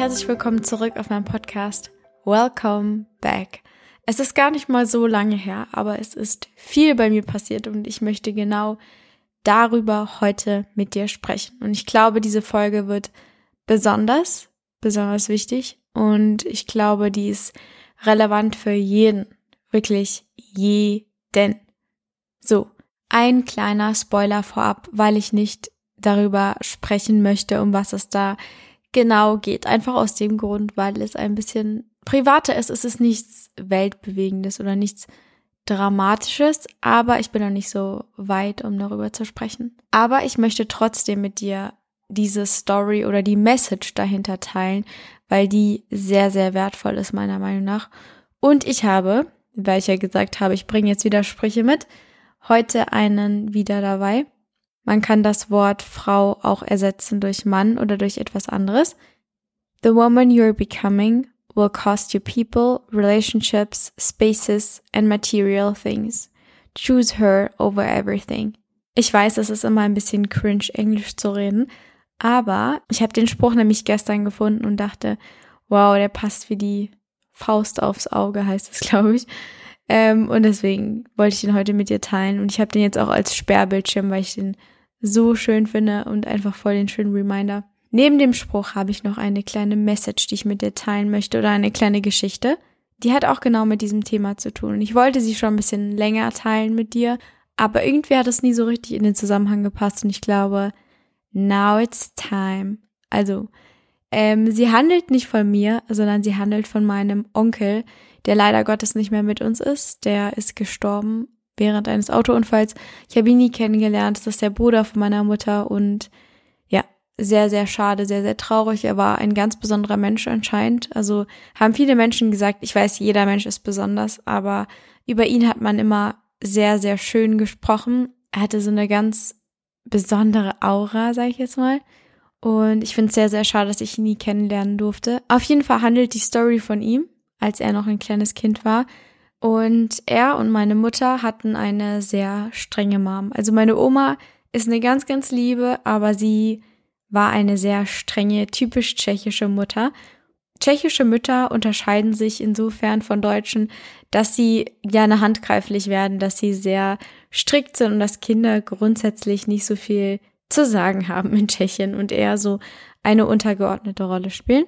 Herzlich willkommen zurück auf meinem Podcast. Welcome back. Es ist gar nicht mal so lange her, aber es ist viel bei mir passiert und ich möchte genau darüber heute mit dir sprechen. Und ich glaube, diese Folge wird besonders, besonders wichtig und ich glaube, die ist relevant für jeden, wirklich jeden. So, ein kleiner Spoiler vorab, weil ich nicht darüber sprechen möchte, um was es da genau geht. Einfach aus dem Grund, weil es ein bisschen privater ist. Es ist nichts Weltbewegendes oder nichts Dramatisches, aber ich bin noch nicht so weit, um darüber zu sprechen. Aber ich möchte trotzdem mit dir diese Story oder die Message dahinter teilen, weil die sehr, sehr wertvoll ist, meiner Meinung nach. Und ich habe, weil ich ja gesagt habe, ich bringe jetzt wieder Sprüche mit, heute einen wieder dabei. Man kann das Wort Frau auch ersetzen durch Mann oder durch etwas anderes. The woman you're becoming will cost you people, relationships, spaces and material things. Choose her over everything. Ich weiß, es ist immer ein bisschen cringe, Englisch zu reden, aber ich habe den Spruch nämlich gestern gefunden und dachte, wow, der passt wie die Faust aufs Auge, heißt es, glaube ich. Ähm, und deswegen wollte ich den heute mit dir teilen. Und ich habe den jetzt auch als Sperrbildschirm, weil ich den so schön finde und einfach voll den schönen Reminder. Neben dem Spruch habe ich noch eine kleine Message, die ich mit dir teilen möchte oder eine kleine Geschichte. Die hat auch genau mit diesem Thema zu tun. Ich wollte sie schon ein bisschen länger teilen mit dir, aber irgendwie hat es nie so richtig in den Zusammenhang gepasst und ich glaube, now it's time. Also, ähm, sie handelt nicht von mir, sondern sie handelt von meinem Onkel, der leider Gottes nicht mehr mit uns ist. Der ist gestorben während eines Autounfalls. Ich habe ihn nie kennengelernt. Das ist der Bruder von meiner Mutter und ja, sehr, sehr schade, sehr, sehr traurig. Er war ein ganz besonderer Mensch anscheinend. Also haben viele Menschen gesagt, ich weiß, jeder Mensch ist besonders, aber über ihn hat man immer sehr, sehr schön gesprochen. Er hatte so eine ganz besondere Aura, sage ich jetzt mal. Und ich finde es sehr, sehr schade, dass ich ihn nie kennenlernen durfte. Auf jeden Fall handelt die Story von ihm als er noch ein kleines Kind war. Und er und meine Mutter hatten eine sehr strenge Mom. Also meine Oma ist eine ganz, ganz liebe, aber sie war eine sehr strenge, typisch tschechische Mutter. Tschechische Mütter unterscheiden sich insofern von Deutschen, dass sie gerne handgreiflich werden, dass sie sehr strikt sind und dass Kinder grundsätzlich nicht so viel zu sagen haben in Tschechien und eher so eine untergeordnete Rolle spielen.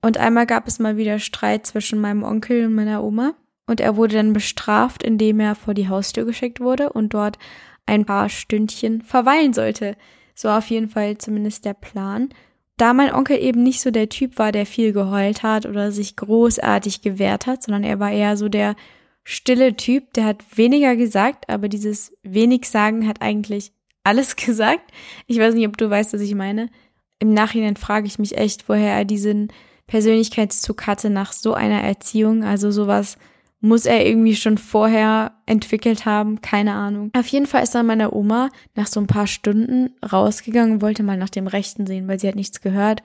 Und einmal gab es mal wieder Streit zwischen meinem Onkel und meiner Oma. Und er wurde dann bestraft, indem er vor die Haustür geschickt wurde und dort ein paar Stündchen verweilen sollte. So auf jeden Fall zumindest der Plan. Da mein Onkel eben nicht so der Typ war, der viel geheult hat oder sich großartig gewehrt hat, sondern er war eher so der stille Typ, der hat weniger gesagt, aber dieses wenig sagen hat eigentlich alles gesagt. Ich weiß nicht, ob du weißt, was ich meine. Im Nachhinein frage ich mich echt, woher er diesen Persönlichkeitszug hatte nach so einer Erziehung. Also sowas muss er irgendwie schon vorher entwickelt haben, keine Ahnung. Auf jeden Fall ist dann meine Oma nach so ein paar Stunden rausgegangen, wollte mal nach dem Rechten sehen, weil sie hat nichts gehört.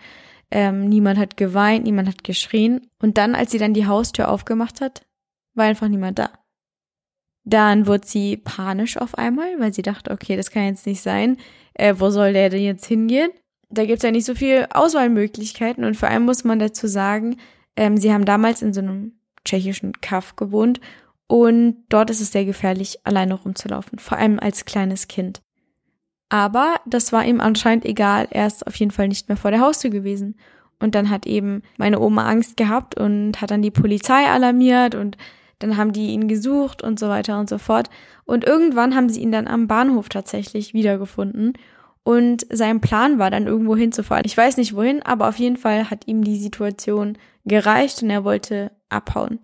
Ähm, niemand hat geweint, niemand hat geschrien. Und dann, als sie dann die Haustür aufgemacht hat, war einfach niemand da. Dann wurde sie panisch auf einmal, weil sie dachte, okay, das kann jetzt nicht sein. Äh, wo soll der denn jetzt hingehen? da gibt's ja nicht so viel Auswahlmöglichkeiten und vor allem muss man dazu sagen, ähm, sie haben damals in so einem tschechischen Kaff gewohnt und dort ist es sehr gefährlich, alleine rumzulaufen, vor allem als kleines Kind. Aber das war ihm anscheinend egal, er ist auf jeden Fall nicht mehr vor der Haustür gewesen. Und dann hat eben meine Oma Angst gehabt und hat dann die Polizei alarmiert und dann haben die ihn gesucht und so weiter und so fort. Und irgendwann haben sie ihn dann am Bahnhof tatsächlich wiedergefunden und sein Plan war dann irgendwo hinzufahren. Ich weiß nicht wohin, aber auf jeden Fall hat ihm die Situation gereicht und er wollte abhauen.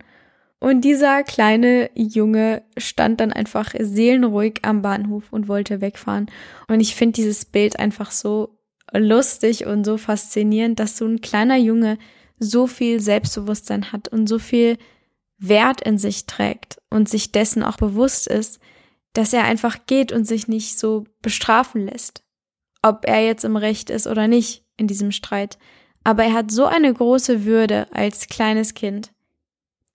Und dieser kleine Junge stand dann einfach seelenruhig am Bahnhof und wollte wegfahren. Und ich finde dieses Bild einfach so lustig und so faszinierend, dass so ein kleiner Junge so viel Selbstbewusstsein hat und so viel Wert in sich trägt und sich dessen auch bewusst ist, dass er einfach geht und sich nicht so bestrafen lässt ob er jetzt im Recht ist oder nicht in diesem Streit. Aber er hat so eine große Würde als kleines Kind,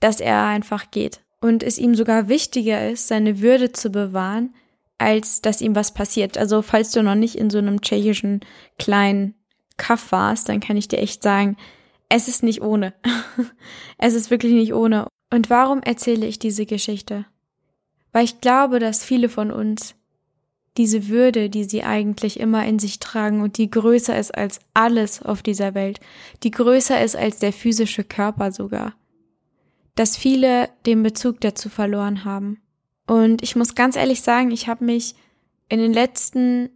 dass er einfach geht. Und es ihm sogar wichtiger ist, seine Würde zu bewahren, als dass ihm was passiert. Also falls du noch nicht in so einem tschechischen kleinen Kaff warst, dann kann ich dir echt sagen, es ist nicht ohne. es ist wirklich nicht ohne. Und warum erzähle ich diese Geschichte? Weil ich glaube, dass viele von uns diese Würde, die sie eigentlich immer in sich tragen und die größer ist als alles auf dieser Welt, die größer ist als der physische Körper sogar, dass viele den Bezug dazu verloren haben. Und ich muss ganz ehrlich sagen, ich habe mich in den letzten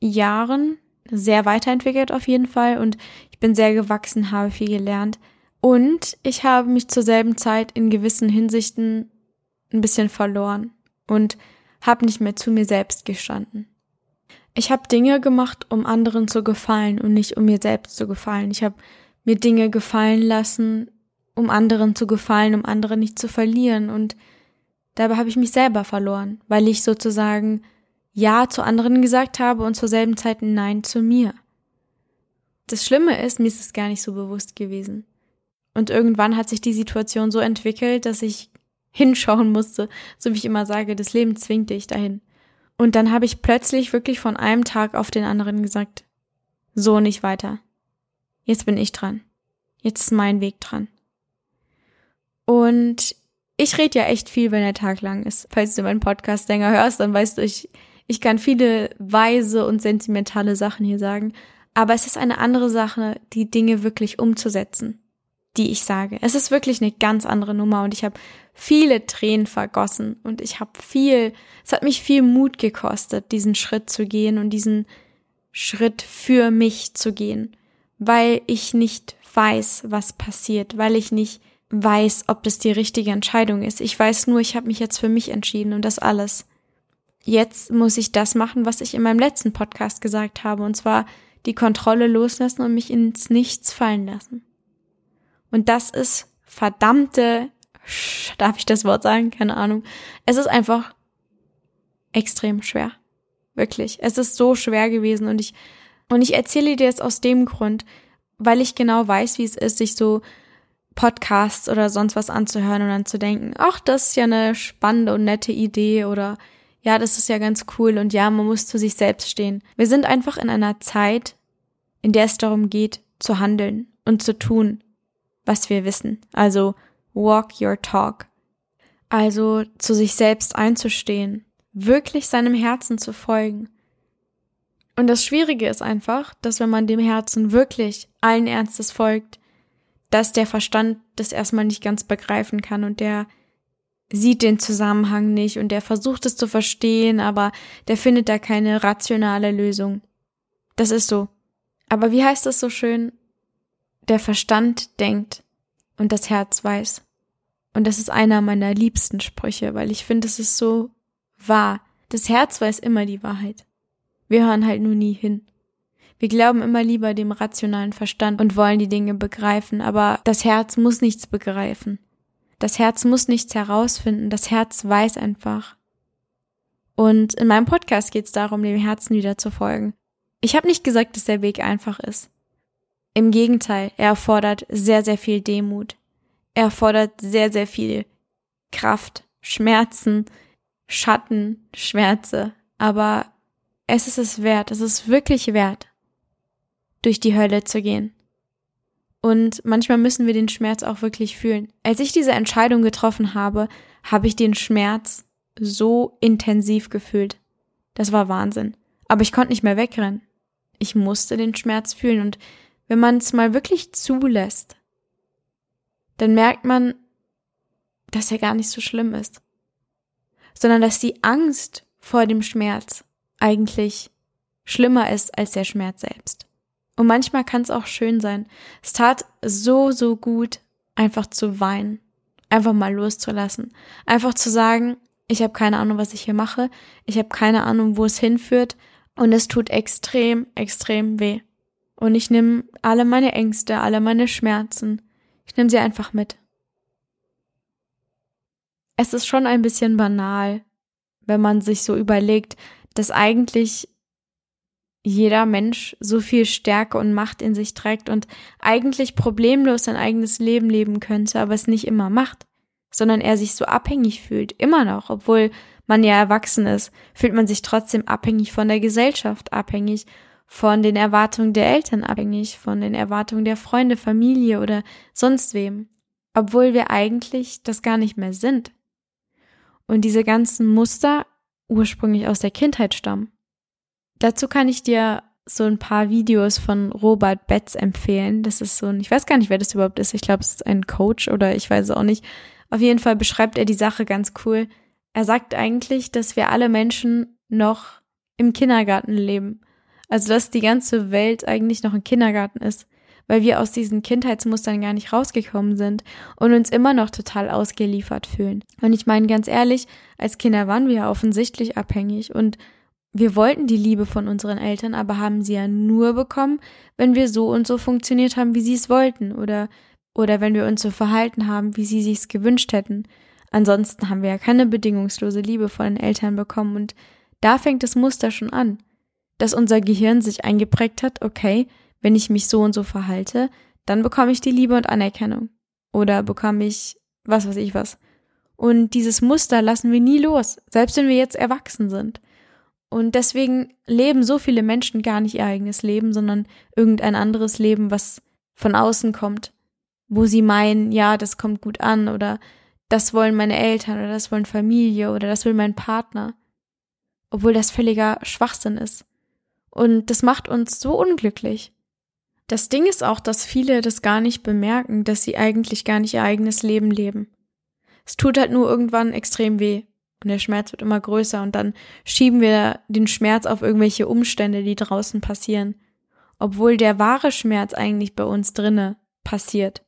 Jahren sehr weiterentwickelt auf jeden Fall und ich bin sehr gewachsen, habe viel gelernt und ich habe mich zur selben Zeit in gewissen Hinsichten ein bisschen verloren und habe nicht mehr zu mir selbst gestanden. Ich habe Dinge gemacht, um anderen zu gefallen und nicht um mir selbst zu gefallen. Ich habe mir Dinge gefallen lassen, um anderen zu gefallen, um andere nicht zu verlieren. Und dabei habe ich mich selber verloren, weil ich sozusagen Ja zu anderen gesagt habe und zur selben Zeit Nein zu mir. Das Schlimme ist, mir ist es gar nicht so bewusst gewesen. Und irgendwann hat sich die Situation so entwickelt, dass ich hinschauen musste, so wie ich immer sage, das Leben zwingt dich dahin. Und dann habe ich plötzlich wirklich von einem Tag auf den anderen gesagt, so nicht weiter. Jetzt bin ich dran. Jetzt ist mein Weg dran. Und ich rede ja echt viel, wenn der Tag lang ist. Falls du meinen Podcast länger hörst, dann weißt du, ich, ich kann viele weise und sentimentale Sachen hier sagen. Aber es ist eine andere Sache, die Dinge wirklich umzusetzen die ich sage. Es ist wirklich eine ganz andere Nummer und ich habe viele Tränen vergossen und ich habe viel, es hat mich viel Mut gekostet, diesen Schritt zu gehen und diesen Schritt für mich zu gehen, weil ich nicht weiß, was passiert, weil ich nicht weiß, ob das die richtige Entscheidung ist. Ich weiß nur, ich habe mich jetzt für mich entschieden und das alles. Jetzt muss ich das machen, was ich in meinem letzten Podcast gesagt habe, und zwar die Kontrolle loslassen und mich ins Nichts fallen lassen. Und das ist verdammte, darf ich das Wort sagen? Keine Ahnung. Es ist einfach extrem schwer. Wirklich. Es ist so schwer gewesen und ich, und ich erzähle dir das aus dem Grund, weil ich genau weiß, wie es ist, sich so Podcasts oder sonst was anzuhören und dann zu denken, ach, das ist ja eine spannende und nette Idee oder ja, das ist ja ganz cool und ja, man muss zu sich selbst stehen. Wir sind einfach in einer Zeit, in der es darum geht, zu handeln und zu tun was wir wissen. Also walk your talk. Also zu sich selbst einzustehen, wirklich seinem Herzen zu folgen. Und das Schwierige ist einfach, dass wenn man dem Herzen wirklich allen Ernstes folgt, dass der Verstand das erstmal nicht ganz begreifen kann und der sieht den Zusammenhang nicht und der versucht es zu verstehen, aber der findet da keine rationale Lösung. Das ist so. Aber wie heißt es so schön? Der Verstand denkt und das Herz weiß. Und das ist einer meiner liebsten Sprüche, weil ich finde, es ist so wahr. Das Herz weiß immer die Wahrheit. Wir hören halt nur nie hin. Wir glauben immer lieber dem rationalen Verstand und wollen die Dinge begreifen, aber das Herz muss nichts begreifen. Das Herz muss nichts herausfinden, das Herz weiß einfach. Und in meinem Podcast geht es darum, dem Herzen wieder zu folgen. Ich habe nicht gesagt, dass der Weg einfach ist. Im Gegenteil, er erfordert sehr, sehr viel Demut. Er erfordert sehr, sehr viel Kraft, Schmerzen, Schatten, Schmerze. Aber es ist es wert, es ist wirklich wert, durch die Hölle zu gehen. Und manchmal müssen wir den Schmerz auch wirklich fühlen. Als ich diese Entscheidung getroffen habe, habe ich den Schmerz so intensiv gefühlt. Das war Wahnsinn. Aber ich konnte nicht mehr wegrennen. Ich musste den Schmerz fühlen und wenn man es mal wirklich zulässt, dann merkt man, dass er gar nicht so schlimm ist, sondern dass die Angst vor dem Schmerz eigentlich schlimmer ist als der Schmerz selbst. Und manchmal kann es auch schön sein. Es tat so, so gut, einfach zu weinen, einfach mal loszulassen, einfach zu sagen, ich habe keine Ahnung, was ich hier mache, ich habe keine Ahnung, wo es hinführt und es tut extrem, extrem weh. Und ich nehme alle meine Ängste, alle meine Schmerzen, ich nehme sie einfach mit. Es ist schon ein bisschen banal, wenn man sich so überlegt, dass eigentlich jeder Mensch so viel Stärke und Macht in sich trägt und eigentlich problemlos sein eigenes Leben leben könnte, aber es nicht immer macht, sondern er sich so abhängig fühlt, immer noch, obwohl man ja erwachsen ist, fühlt man sich trotzdem abhängig von der Gesellschaft, abhängig von den Erwartungen der Eltern abhängig, von den Erwartungen der Freunde, Familie oder sonst wem, obwohl wir eigentlich das gar nicht mehr sind. Und diese ganzen Muster ursprünglich aus der Kindheit stammen. Dazu kann ich dir so ein paar Videos von Robert Betz empfehlen. Das ist so ein, ich weiß gar nicht, wer das überhaupt ist. Ich glaube, es ist ein Coach oder ich weiß auch nicht. Auf jeden Fall beschreibt er die Sache ganz cool. Er sagt eigentlich, dass wir alle Menschen noch im Kindergarten leben. Also, dass die ganze Welt eigentlich noch ein Kindergarten ist, weil wir aus diesen Kindheitsmustern gar nicht rausgekommen sind und uns immer noch total ausgeliefert fühlen. Und ich meine ganz ehrlich, als Kinder waren wir ja offensichtlich abhängig und wir wollten die Liebe von unseren Eltern, aber haben sie ja nur bekommen, wenn wir so und so funktioniert haben, wie sie es wollten oder oder wenn wir uns so verhalten haben, wie sie sich's gewünscht hätten. Ansonsten haben wir ja keine bedingungslose Liebe von den Eltern bekommen und da fängt das Muster schon an, dass unser Gehirn sich eingeprägt hat, okay, wenn ich mich so und so verhalte, dann bekomme ich die Liebe und Anerkennung. Oder bekomme ich was weiß ich was. Und dieses Muster lassen wir nie los, selbst wenn wir jetzt erwachsen sind. Und deswegen leben so viele Menschen gar nicht ihr eigenes Leben, sondern irgendein anderes Leben, was von außen kommt, wo sie meinen, ja, das kommt gut an oder das wollen meine Eltern oder das wollen Familie oder das will mein Partner obwohl das völliger Schwachsinn ist. Und das macht uns so unglücklich. Das Ding ist auch, dass viele das gar nicht bemerken, dass sie eigentlich gar nicht ihr eigenes Leben leben. Es tut halt nur irgendwann extrem weh und der Schmerz wird immer größer und dann schieben wir den Schmerz auf irgendwelche Umstände, die draußen passieren, obwohl der wahre Schmerz eigentlich bei uns drinne passiert.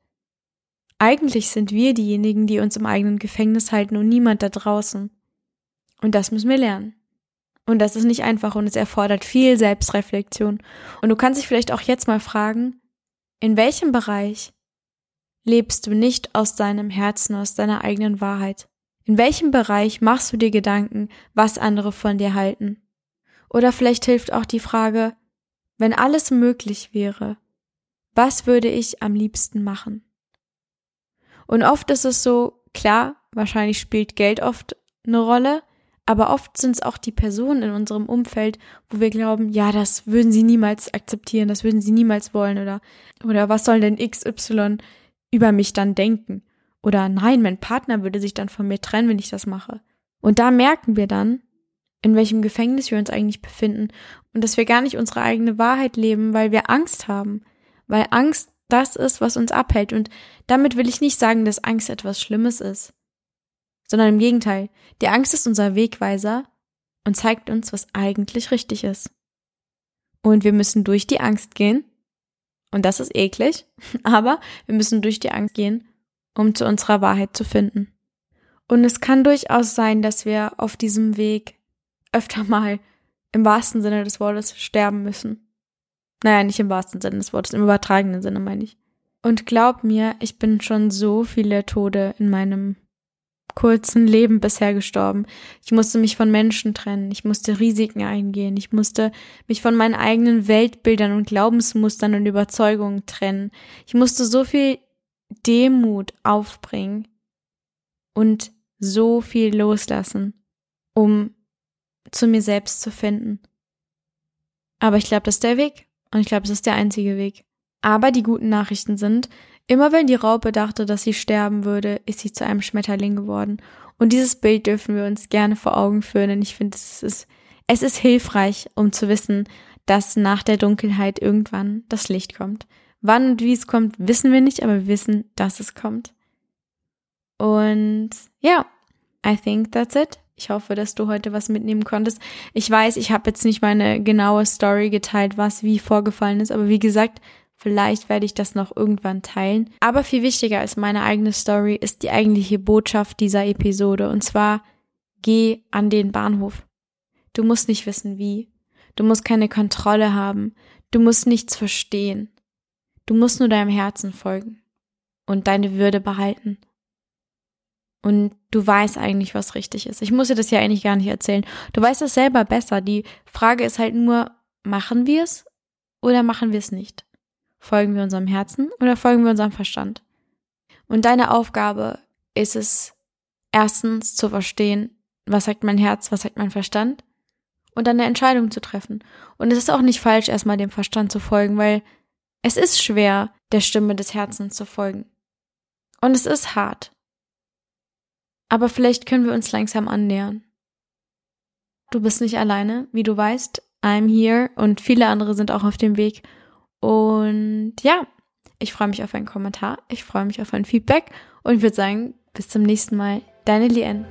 Eigentlich sind wir diejenigen, die uns im eigenen Gefängnis halten und niemand da draußen. Und das müssen wir lernen. Und das ist nicht einfach und es erfordert viel Selbstreflexion. Und du kannst dich vielleicht auch jetzt mal fragen, in welchem Bereich lebst du nicht aus deinem Herzen, aus deiner eigenen Wahrheit? In welchem Bereich machst du dir Gedanken, was andere von dir halten? Oder vielleicht hilft auch die Frage, wenn alles möglich wäre, was würde ich am liebsten machen? Und oft ist es so, klar, wahrscheinlich spielt Geld oft eine Rolle, aber oft sind es auch die Personen in unserem Umfeld, wo wir glauben, ja, das würden sie niemals akzeptieren, das würden sie niemals wollen oder, oder was soll denn XY über mich dann denken? Oder nein, mein Partner würde sich dann von mir trennen, wenn ich das mache. Und da merken wir dann, in welchem Gefängnis wir uns eigentlich befinden und dass wir gar nicht unsere eigene Wahrheit leben, weil wir Angst haben. Weil Angst das ist, was uns abhält. Und damit will ich nicht sagen, dass Angst etwas Schlimmes ist sondern im Gegenteil, die Angst ist unser Wegweiser und zeigt uns, was eigentlich richtig ist. Und wir müssen durch die Angst gehen, und das ist eklig, aber wir müssen durch die Angst gehen, um zu unserer Wahrheit zu finden. Und es kann durchaus sein, dass wir auf diesem Weg öfter mal im wahrsten Sinne des Wortes sterben müssen. Naja, nicht im wahrsten Sinne des Wortes, im übertragenen Sinne meine ich. Und glaub mir, ich bin schon so viele Tode in meinem kurzen Leben bisher gestorben. Ich musste mich von Menschen trennen, ich musste Risiken eingehen, ich musste mich von meinen eigenen Weltbildern und Glaubensmustern und Überzeugungen trennen. Ich musste so viel Demut aufbringen und so viel loslassen, um zu mir selbst zu finden. Aber ich glaube, das ist der Weg. Und ich glaube, es ist der einzige Weg. Aber die guten Nachrichten sind, Immer wenn die Raupe dachte, dass sie sterben würde, ist sie zu einem Schmetterling geworden. Und dieses Bild dürfen wir uns gerne vor Augen führen, denn ich finde, es ist, es ist hilfreich, um zu wissen, dass nach der Dunkelheit irgendwann das Licht kommt. Wann und wie es kommt, wissen wir nicht, aber wir wissen, dass es kommt. Und ja, I think that's it. Ich hoffe, dass du heute was mitnehmen konntest. Ich weiß, ich habe jetzt nicht meine genaue Story geteilt, was wie vorgefallen ist, aber wie gesagt, Vielleicht werde ich das noch irgendwann teilen. Aber viel wichtiger als meine eigene Story ist die eigentliche Botschaft dieser Episode. Und zwar, geh an den Bahnhof. Du musst nicht wissen wie. Du musst keine Kontrolle haben. Du musst nichts verstehen. Du musst nur deinem Herzen folgen und deine Würde behalten. Und du weißt eigentlich, was richtig ist. Ich muss dir das ja eigentlich gar nicht erzählen. Du weißt es selber besser. Die Frage ist halt nur, machen wir es oder machen wir es nicht? Folgen wir unserem Herzen oder folgen wir unserem Verstand? Und deine Aufgabe ist es, erstens zu verstehen, was sagt mein Herz, was sagt mein Verstand? und dann eine Entscheidung zu treffen. Und es ist auch nicht falsch, erstmal dem Verstand zu folgen, weil es ist schwer, der Stimme des Herzens zu folgen. Und es ist hart. Aber vielleicht können wir uns langsam annähern. Du bist nicht alleine, wie du weißt. I'm here und viele andere sind auch auf dem Weg. Und ja, ich freue mich auf einen Kommentar, ich freue mich auf ein Feedback und würde sagen, bis zum nächsten Mal. Deine Lien.